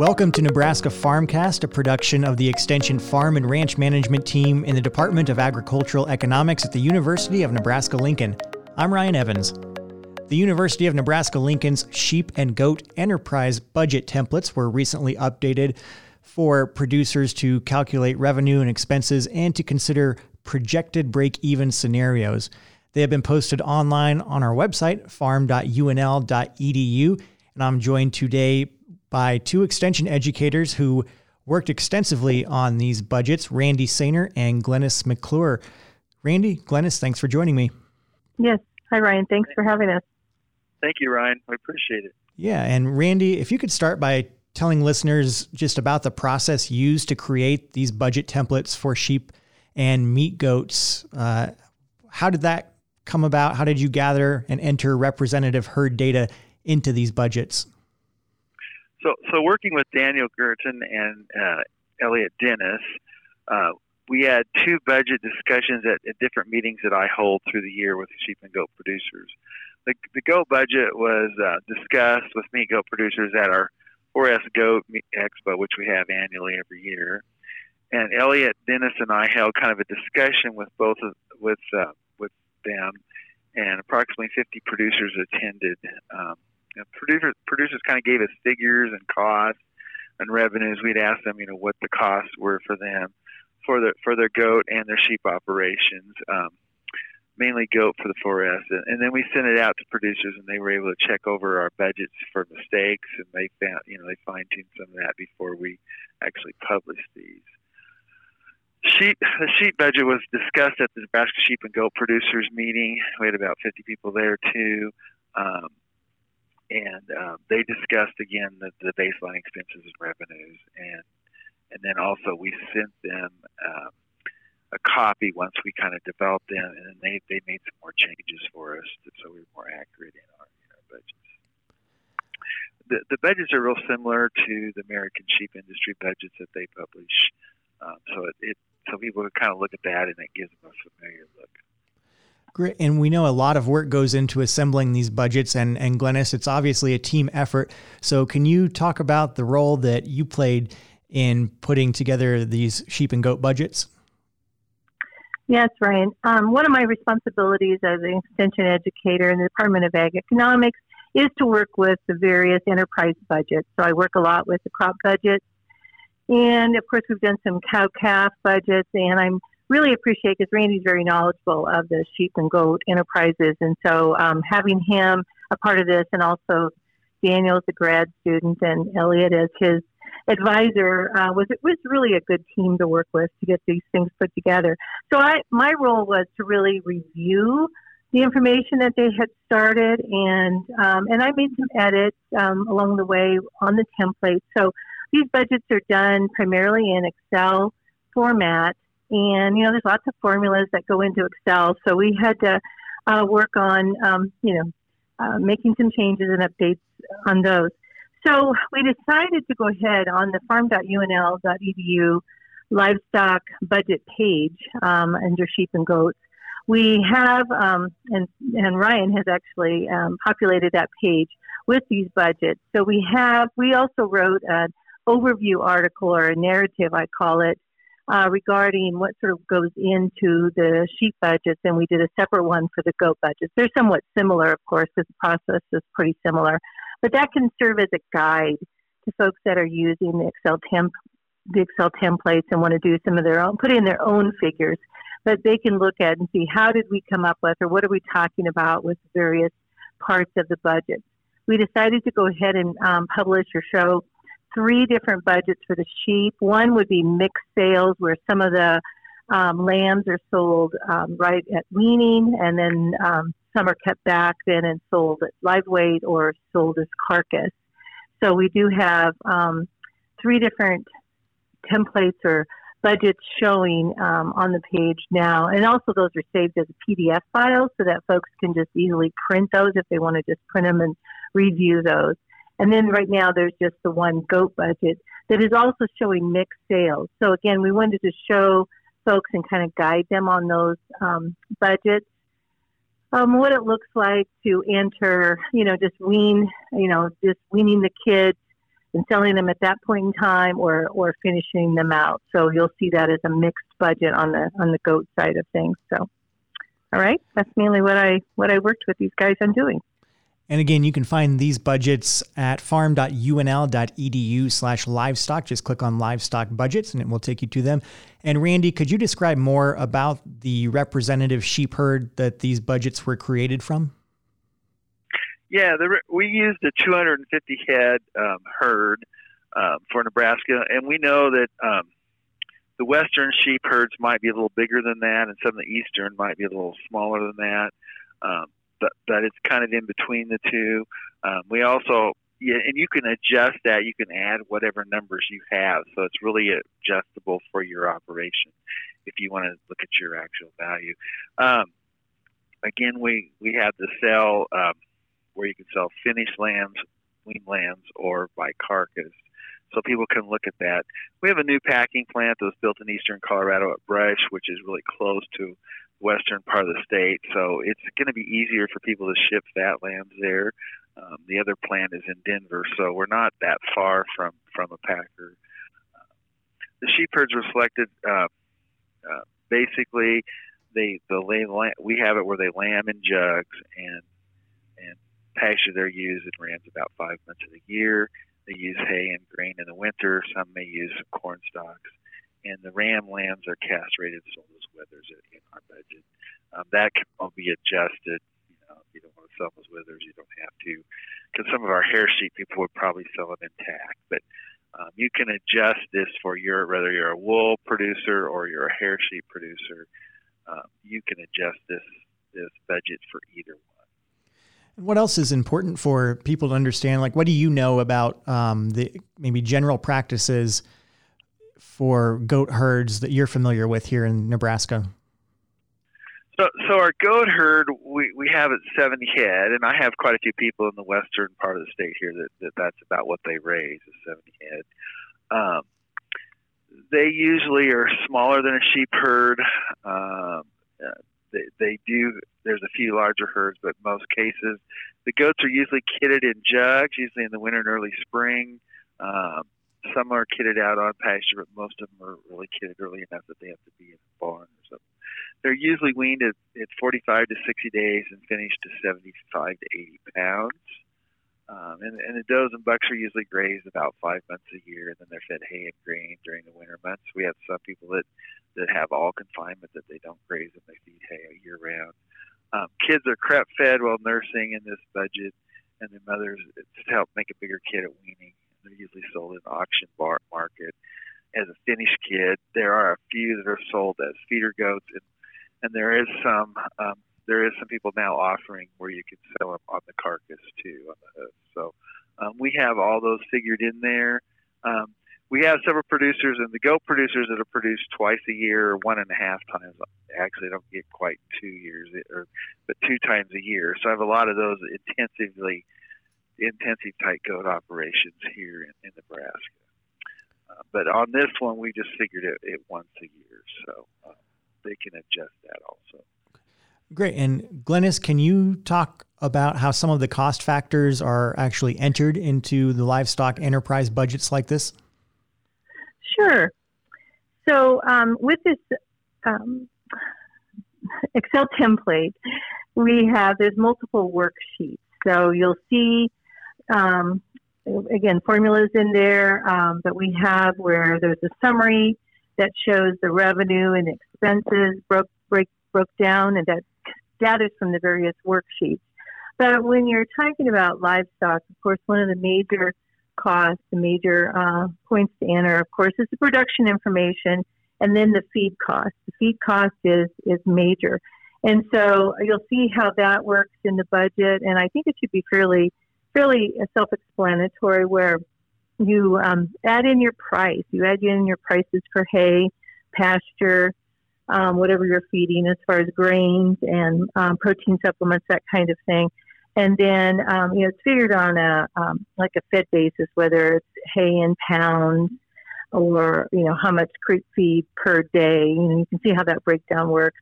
Welcome to Nebraska Farmcast, a production of the Extension Farm and Ranch Management Team in the Department of Agricultural Economics at the University of Nebraska Lincoln. I'm Ryan Evans. The University of Nebraska Lincoln's sheep and goat enterprise budget templates were recently updated for producers to calculate revenue and expenses and to consider projected break even scenarios. They have been posted online on our website, farm.unl.edu, and I'm joined today by two extension educators who worked extensively on these budgets, Randy Saner and Glennis McClure. Randy, Glennis, thanks for joining me. Yes. Hi, Ryan. Thanks for having us. Thank you, Ryan. I appreciate it. Yeah. And Randy, if you could start by telling listeners just about the process used to create these budget templates for sheep and meat goats. Uh, how did that come about? How did you gather and enter representative herd data into these budgets? So, so working with Daniel Gerton and uh, Elliot Dennis, uh, we had two budget discussions at, at, different meetings that I hold through the year with sheep and goat producers. The, the goat budget was uh, discussed with meat goat producers at our 4S Goat Expo, which we have annually every year. And Elliot Dennis and I held kind of a discussion with both of with uh, with them, and approximately 50 producers attended. Um, you know, producers producers kind of gave us figures and costs and revenues. We'd ask them, you know, what the costs were for them for the for their goat and their sheep operations. Um, mainly goat for the 4S, and, and then we sent it out to producers, and they were able to check over our budgets for mistakes, and they found, you know, they fine tuned some of that before we actually published these. Sheep, the sheep budget was discussed at the Nebraska Sheep and Goat Producers meeting. We had about 50 people there too. Um, and uh, they discussed again the, the, baseline expenses and revenues, and and then also we sent them um, a copy once we kind of developed them, and they they made some more changes for us, so we were more accurate in our, in our budgets. The, the budgets are real similar to the American sheep industry budgets that they publish, um, so it, it so people kind of look at that, and it gives them a familiar look. Great. And we know a lot of work goes into assembling these budgets. And, and Glennis, it's obviously a team effort. So, can you talk about the role that you played in putting together these sheep and goat budgets? Yes, Ryan. Um, one of my responsibilities as an extension educator in the Department of Ag Economics is to work with the various enterprise budgets. So, I work a lot with the crop budgets. And of course, we've done some cow calf budgets, and I'm really appreciate because Randy's very knowledgeable of the sheep and goat enterprises, and so um, having him a part of this, and also Daniel's a grad student, and Elliot as his advisor uh, was it was really a good team to work with to get these things put together. So I my role was to really review the information that they had started, and um, and I made some edits um, along the way on the template. So these budgets are done primarily in Excel format, and, you know, there's lots of formulas that go into Excel. So we had to uh, work on, um, you know, uh, making some changes and updates on those. So we decided to go ahead on the farm.unl.edu livestock budget page um, under sheep and goats. We have, um, and, and Ryan has actually um, populated that page with these budgets. So we have, we also wrote an overview article or a narrative, I call it, uh, regarding what sort of goes into the sheep budgets, and we did a separate one for the goat budgets. They're somewhat similar, of course, because the process is pretty similar, but that can serve as a guide to folks that are using the Excel temp, the Excel templates and want to do some of their own, put in their own figures. But they can look at and see how did we come up with, or what are we talking about with various parts of the budget. We decided to go ahead and um, publish or show three different budgets for the sheep. One would be mixed sales, where some of the um, lambs are sold um, right at weaning, and then um, some are kept back then and sold at live weight or sold as carcass. So we do have um, three different templates or budgets showing um, on the page now, and also those are saved as a PDF files so that folks can just easily print those if they want to just print them and review those. And then right now there's just the one goat budget that is also showing mixed sales. So again, we wanted to show folks and kind of guide them on those um, budgets. Um, what it looks like to enter, you know, just wean, you know, just weaning the kids and selling them at that point in time or, or finishing them out. So you'll see that as a mixed budget on the on the goat side of things. So all right, that's mainly what I what I worked with these guys on doing. And again, you can find these budgets at farm.unl.edu slash livestock. Just click on livestock budgets and it will take you to them. And Randy, could you describe more about the representative sheep herd that these budgets were created from? Yeah, the, we used a 250 head um, herd um, for Nebraska, and we know that um, the western sheep herds might be a little bigger than that, and some of the eastern might be a little smaller than that. Um, but it's kind of in between the two. Um, we also yeah, and you can adjust that. You can add whatever numbers you have, so it's really adjustable for your operation if you want to look at your actual value. Um, again, we we have the sell um, where you can sell finished lambs, wean lambs, or by carcass so people can look at that. We have a new packing plant that was built in eastern Colorado at Brush, which is really close to western part of the state. So it's going to be easier for people to ship fat lambs there. Um, the other plant is in Denver, so we're not that far from from a packer. Uh, the sheep herds were selected. Uh, uh, basically, they the lay we have it where they lamb in jugs and and pasture their ewes and rams about five months of the year they use hay and grain in the winter. Some may use corn stalks. And the ram lambs are castrated, sold as wethers in our that can all be adjusted. You know, if you don't want to sell as wethers, you don't have to. Because some of our hair sheep people would probably sell them intact. But um, you can adjust this for your whether you're a wool producer or you're a hair sheep producer. Um, you can adjust this this budget for either one. And what else is important for people to understand? Like, what do you know about um, the maybe general practices for goat herds that you're familiar with here in Nebraska? So, so our goat herd, we, we have it 70 head, and I have quite a few people in the western part of the state here that, that that's about what they raise is 70 head. Um, they usually are smaller than a sheep herd. Um, they, they do. There's a few larger herds, but most cases, the goats are usually kitted in jugs, usually in the winter and early spring. Um, some are kitted out on pasture, but most of them are really kitted early enough that they have to be in a barn or something. They're usually weaned at, at 45 to 60 days and finished to 75 to 80 pounds. Um, and, and the does and bucks are usually grazed about five months a year, and then they're fed hay and grain during the winter months. We have some people that that have all confinement that they don't graze and they feed hay year round. Um, kids are creep fed while nursing in this budget, and their mothers to help make a bigger kid at weaning. They're usually sold in auction bar market as a finished kid. There are a few that are sold as feeder goats, and and there is some um, there is some people now offering where you can sell them on the carcass too on the hoof. So um, we have all those figured in there. Um, we have several producers, and the goat producers that are produced twice a year or one and a half times. Actually, don't get quite two years, or but two times a year. So I have a lot of those intensively, intensive tight goat operations here in, in Nebraska. Uh, but on this one, we just figured it, it once a year, so uh, they can adjust that also. Great. And Glennis, can you talk about how some of the cost factors are actually entered into the livestock enterprise budgets like this? Sure. So um, with this um, Excel template, we have there's multiple worksheets. So you'll see um, again formulas in there um, that we have where there's a summary that shows the revenue and expenses broke break broke down, and that data from the various worksheets. But when you're talking about livestock, of course, one of the major costs, the major uh, points to enter, of course, is the production information and then the feed cost. The feed cost is, is major. And so you'll see how that works in the budget. And I think it should be fairly, fairly self-explanatory where you um, add in your price. You add in your prices for hay, pasture, um, whatever you're feeding as far as grains and um, protein supplements, that kind of thing. And then, um, you know, it's figured on a um, like a fed basis, whether it's hay in pounds or you know how much creep feed per day. You know, you can see how that breakdown works.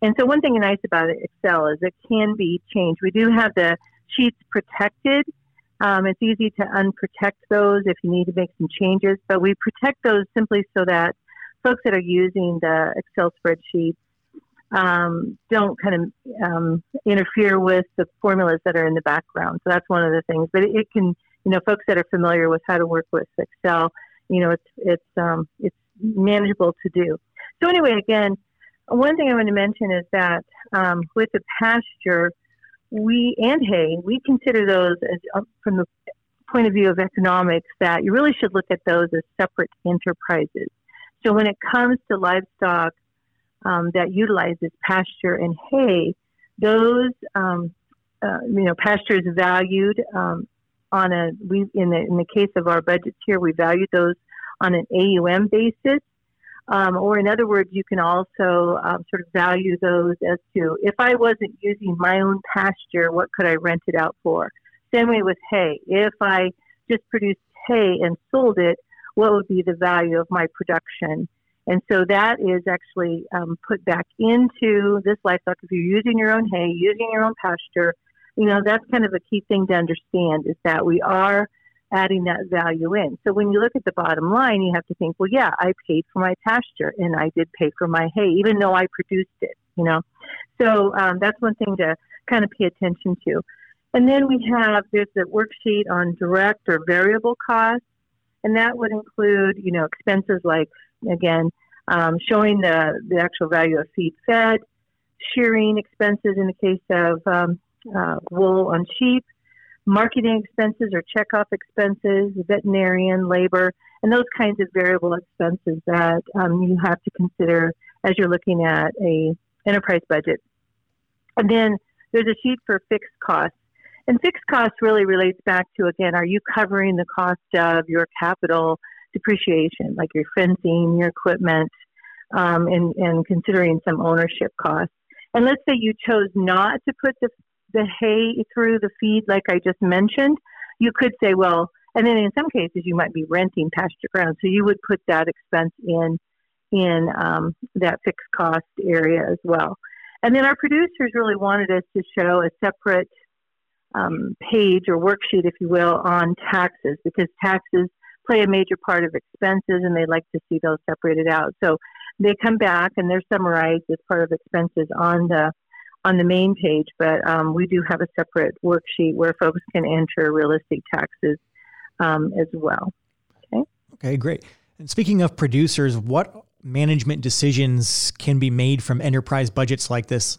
And so, one thing nice about Excel is it can be changed. We do have the sheets protected Um, it's easy to unprotect those if you need to make some changes, but we protect those simply so that folks that are using the Excel spreadsheets um, don't kind of um, interfere with the formulas that are in the background. So that's one of the things. But it, it, can, you know, folks that are familiar with how to work with Excel, you know, it's it's um, it's manageable to do. So anyway, again, one thing I want to mention is that um, with the pasture, we and hay, we consider those as uh, from the point of view of economics that you really should look at those as separate enterprises. So when it comes to livestock um, that utilizes pasture and hay, those um, uh, you know pasture is valued um, on a we in the in the case of our budgets here we value those on an AUM basis. Um, or in other words, you can also um, sort of value those as to if I wasn't using my own pasture, what could I rent it out for? Same way with hay. If I just produced hay and sold it, what would be the value of my production? And so that is actually um, put back into this livestock. If you're using your own hay, using your own pasture, you know, that's kind of a key thing to understand is that we are adding that value in. So when you look at the bottom line, you have to think, well, yeah, I paid for my pasture and I did pay for my hay, even though I produced it, you know. So um, that's one thing to kind of pay attention to. And then we have, there's a worksheet on direct or variable costs, and that would include, you know, expenses like again, um, showing the, the actual value of feed fed, shearing expenses in the case of um, uh, wool on sheep, marketing expenses or checkoff expenses, veterinarian, labor, and those kinds of variable expenses that um, you have to consider as you're looking at a enterprise budget. And then there's a sheet for fixed costs. And fixed costs really relates back to, again, are you covering the cost of your capital depreciation, like your fencing, your equipment, um, and, and considering some ownership costs. And let's say you chose not to put the, the hay through the feed, like I just mentioned, you could say, well, and then in some cases you might be renting pasture ground, so you would put that expense in in um, that fixed cost area as well. And then our producers really wanted us to show a separate um, page or worksheet, if you will, on taxes because taxes play a major part of expenses and they like to see those separated out. So they come back and they're summarized as part of expenses on the on the main page, but um, we do have a separate worksheet where folks can enter real estate taxes um, as well. Okay. Okay, great. And speaking of producers, what management decisions can be made from enterprise budgets like this?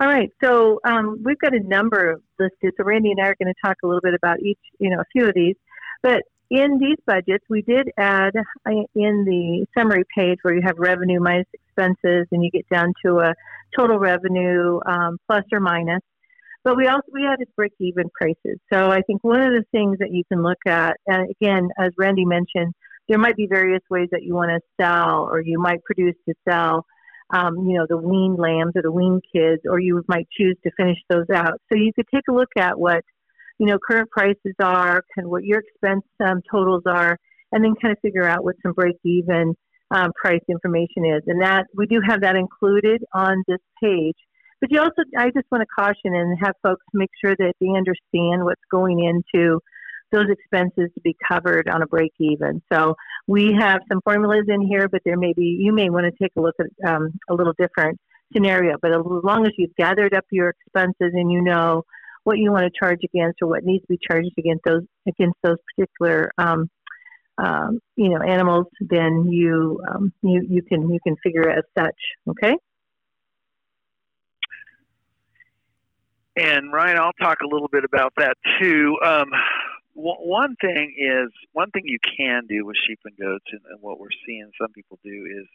All right, so um, we've got a number listed. So Randy and I are going to talk a little bit about each, you know, a few of these. But in these budgets, we did add uh, in the summary page where you have revenue minus expenses, and you get down to a total revenue um, plus or minus. But we also we added break-even prices. So I think one of the things that you can look at, and again, as Randy mentioned, there might be various ways that you want to sell, or you might produce to sell. Um, you know, the weaned lambs or the weaned kids, or you might choose to finish those out. So you could take a look at what you know, current prices are, kind of what your expense um, totals are, and then kind of figure out what some break even um, price information is. And that we do have that included on this page. But you also, I just want to caution and have folks make sure that they understand what's going into those expenses to be covered on a break even. So we have some formulas in here, but there may be, you may want to take a look at um, a little different scenario. But as long as you've gathered up your expenses and you know what you want to charge against or what needs to be charged against those against those particular um, um, you know animals, then you um, you you can you can figure it as such. Okay. And Ryan, I'll talk a little bit about that too. Um, one thing is one thing you can do with sheep and goats, and, and what we're seeing some people do is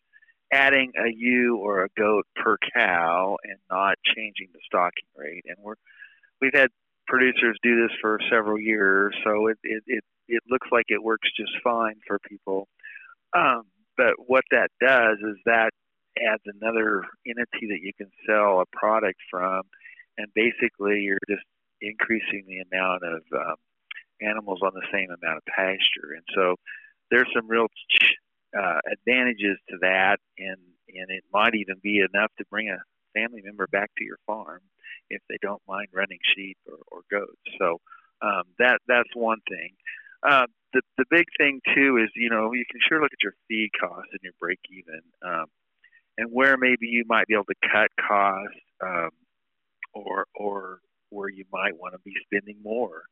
adding a ewe or a goat per cow and not changing the stocking rate. And we're we've had producers do this for several years, so it it it, it looks like it works just fine for people. Um, but what that does is that adds another entity that you can sell a product from, and basically you're just increasing the amount of um, animals on the same amount of pasture, and so there's some real uh, advantages to that, and and it might even be enough to bring a family member back to your farm if they don't mind running sheep or, or goats. So um, that that's one thing. Uh, the the big thing too is you know you can sure look at your feed costs and your break even, um, and where maybe you might be able to cut costs, um, or or where you might want to be spending more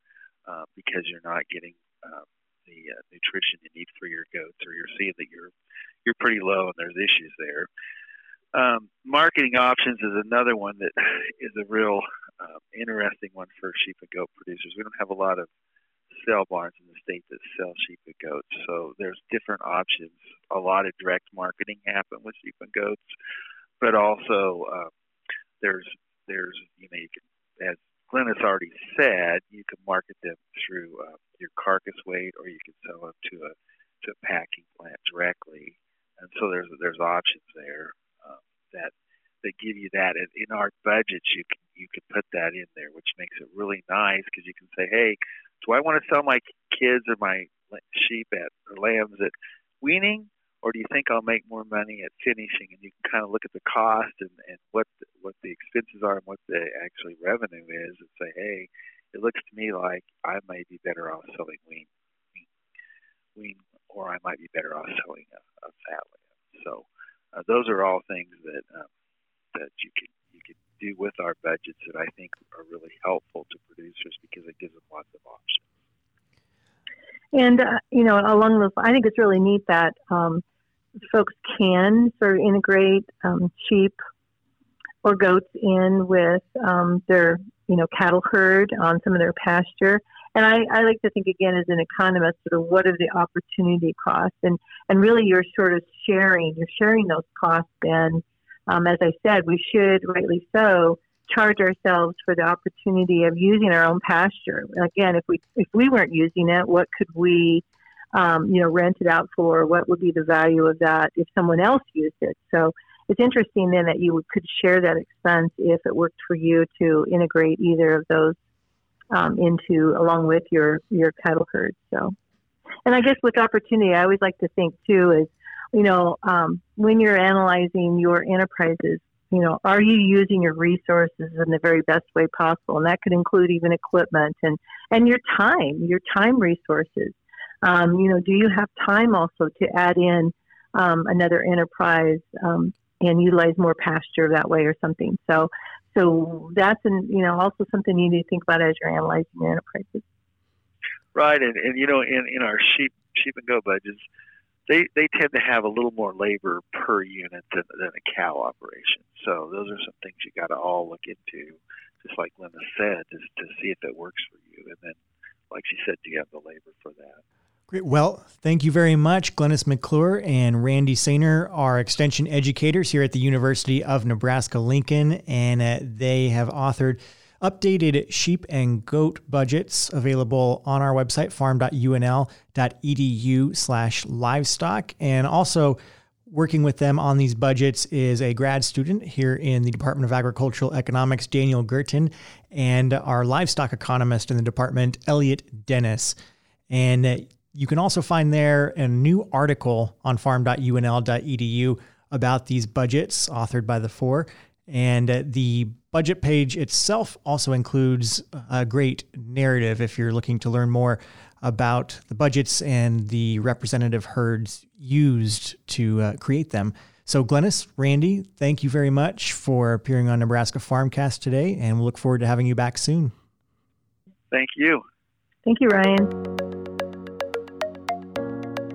uh, because you're not getting um, the uh, nutrition you need for your goats, or you're seeing that you're you're pretty low and there's issues there. Um, marketing options is another one that is a real um, interesting one for sheep and goat producers. We don't have a lot of sale barns in the state that sell sheep and goats, so there's different options. A lot of direct marketing happen with sheep and goats, but also um, there's there's you know you can as Glennis already said, you can market them through uh, your carcass weight, or you can sell them to a to a packing plant directly. And so there's there's options there give you that. And in our budgets, you can you can put that in there, which makes it really nice because you can say, hey, do I want to sell my kids or my sheep at or lambs at weaning, or do you think I'll make more money at finishing? And you can kind of look at the cost and, and what the, what the expenses are and what the actually revenue is, and say, hey, it looks to me like I may be better off selling wean, wean, wean or I might be better off selling a, a fat lamb. So uh, those are all things that um, that you can you can do with our budgets that I think are really helpful to producers because it gives them lots of options. And uh, you know, along those, I think it's really neat that um, folks can sort of integrate um, sheep or goats in with um, their you know cattle herd on some of their pasture. And I, I like to think again as an economist, sort of what are the opportunity costs, and and really you're sort of sharing, you're sharing those costs. And um, as I said, we should rightly so charge ourselves for the opportunity of using our own pasture. Again, if we if we weren't using it, what could we um, you know, rent it out for? What would be the value of that if someone else used it? So it's interesting then that you could share that expense if it worked for you to integrate either of those um, into along with your your cattle herd. So, and I guess with opportunity, I always like to think too is, you know, um, when you're analyzing your enterprises, you know, are you using your resources in the very best way possible? And that could include even equipment and and your time, your time resources. Um, you know, do you have time also to add in um, another enterprise um, and utilize more pasture that way or something? So, so that's an, you know also something you need to think about as you're analyzing your enterprises. Right, and, and you know, in, in our sheep sheep and goat budgets, they they tend to have a little more labor per unit than, than a cow operation. So those are some things you got to all look into, just like Linda said, to, to see if it works for you. And then, like she said, do you have the labor for that? Great. Well, thank you very much, Glennis McClure and Randy Saner are extension educators here at the University of Nebraska Lincoln, and uh, they have authored updated sheep and goat budgets available on our website, farm.unl.edu slash livestock. And also working with them on these budgets is a grad student here in the Department of Agricultural Economics, Daniel Gurtin, and our livestock economist in the department, Elliot Dennis. And you can also find there a new article on farm.unl.edu about these budgets authored by the four. And the budget page itself also includes a great narrative if you're looking to learn more about the budgets and the representative herds used to uh, create them. So, Glennis, Randy, thank you very much for appearing on Nebraska Farmcast today, and we'll look forward to having you back soon. Thank you. Thank you, Ryan.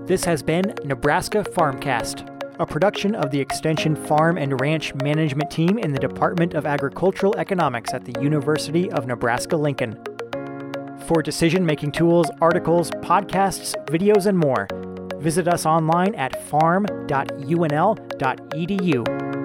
This has been Nebraska Farmcast, a production of the Extension Farm and Ranch Management Team in the Department of Agricultural Economics at the University of Nebraska Lincoln. For decision making tools, articles, podcasts, videos, and more, visit us online at farm.unl.edu.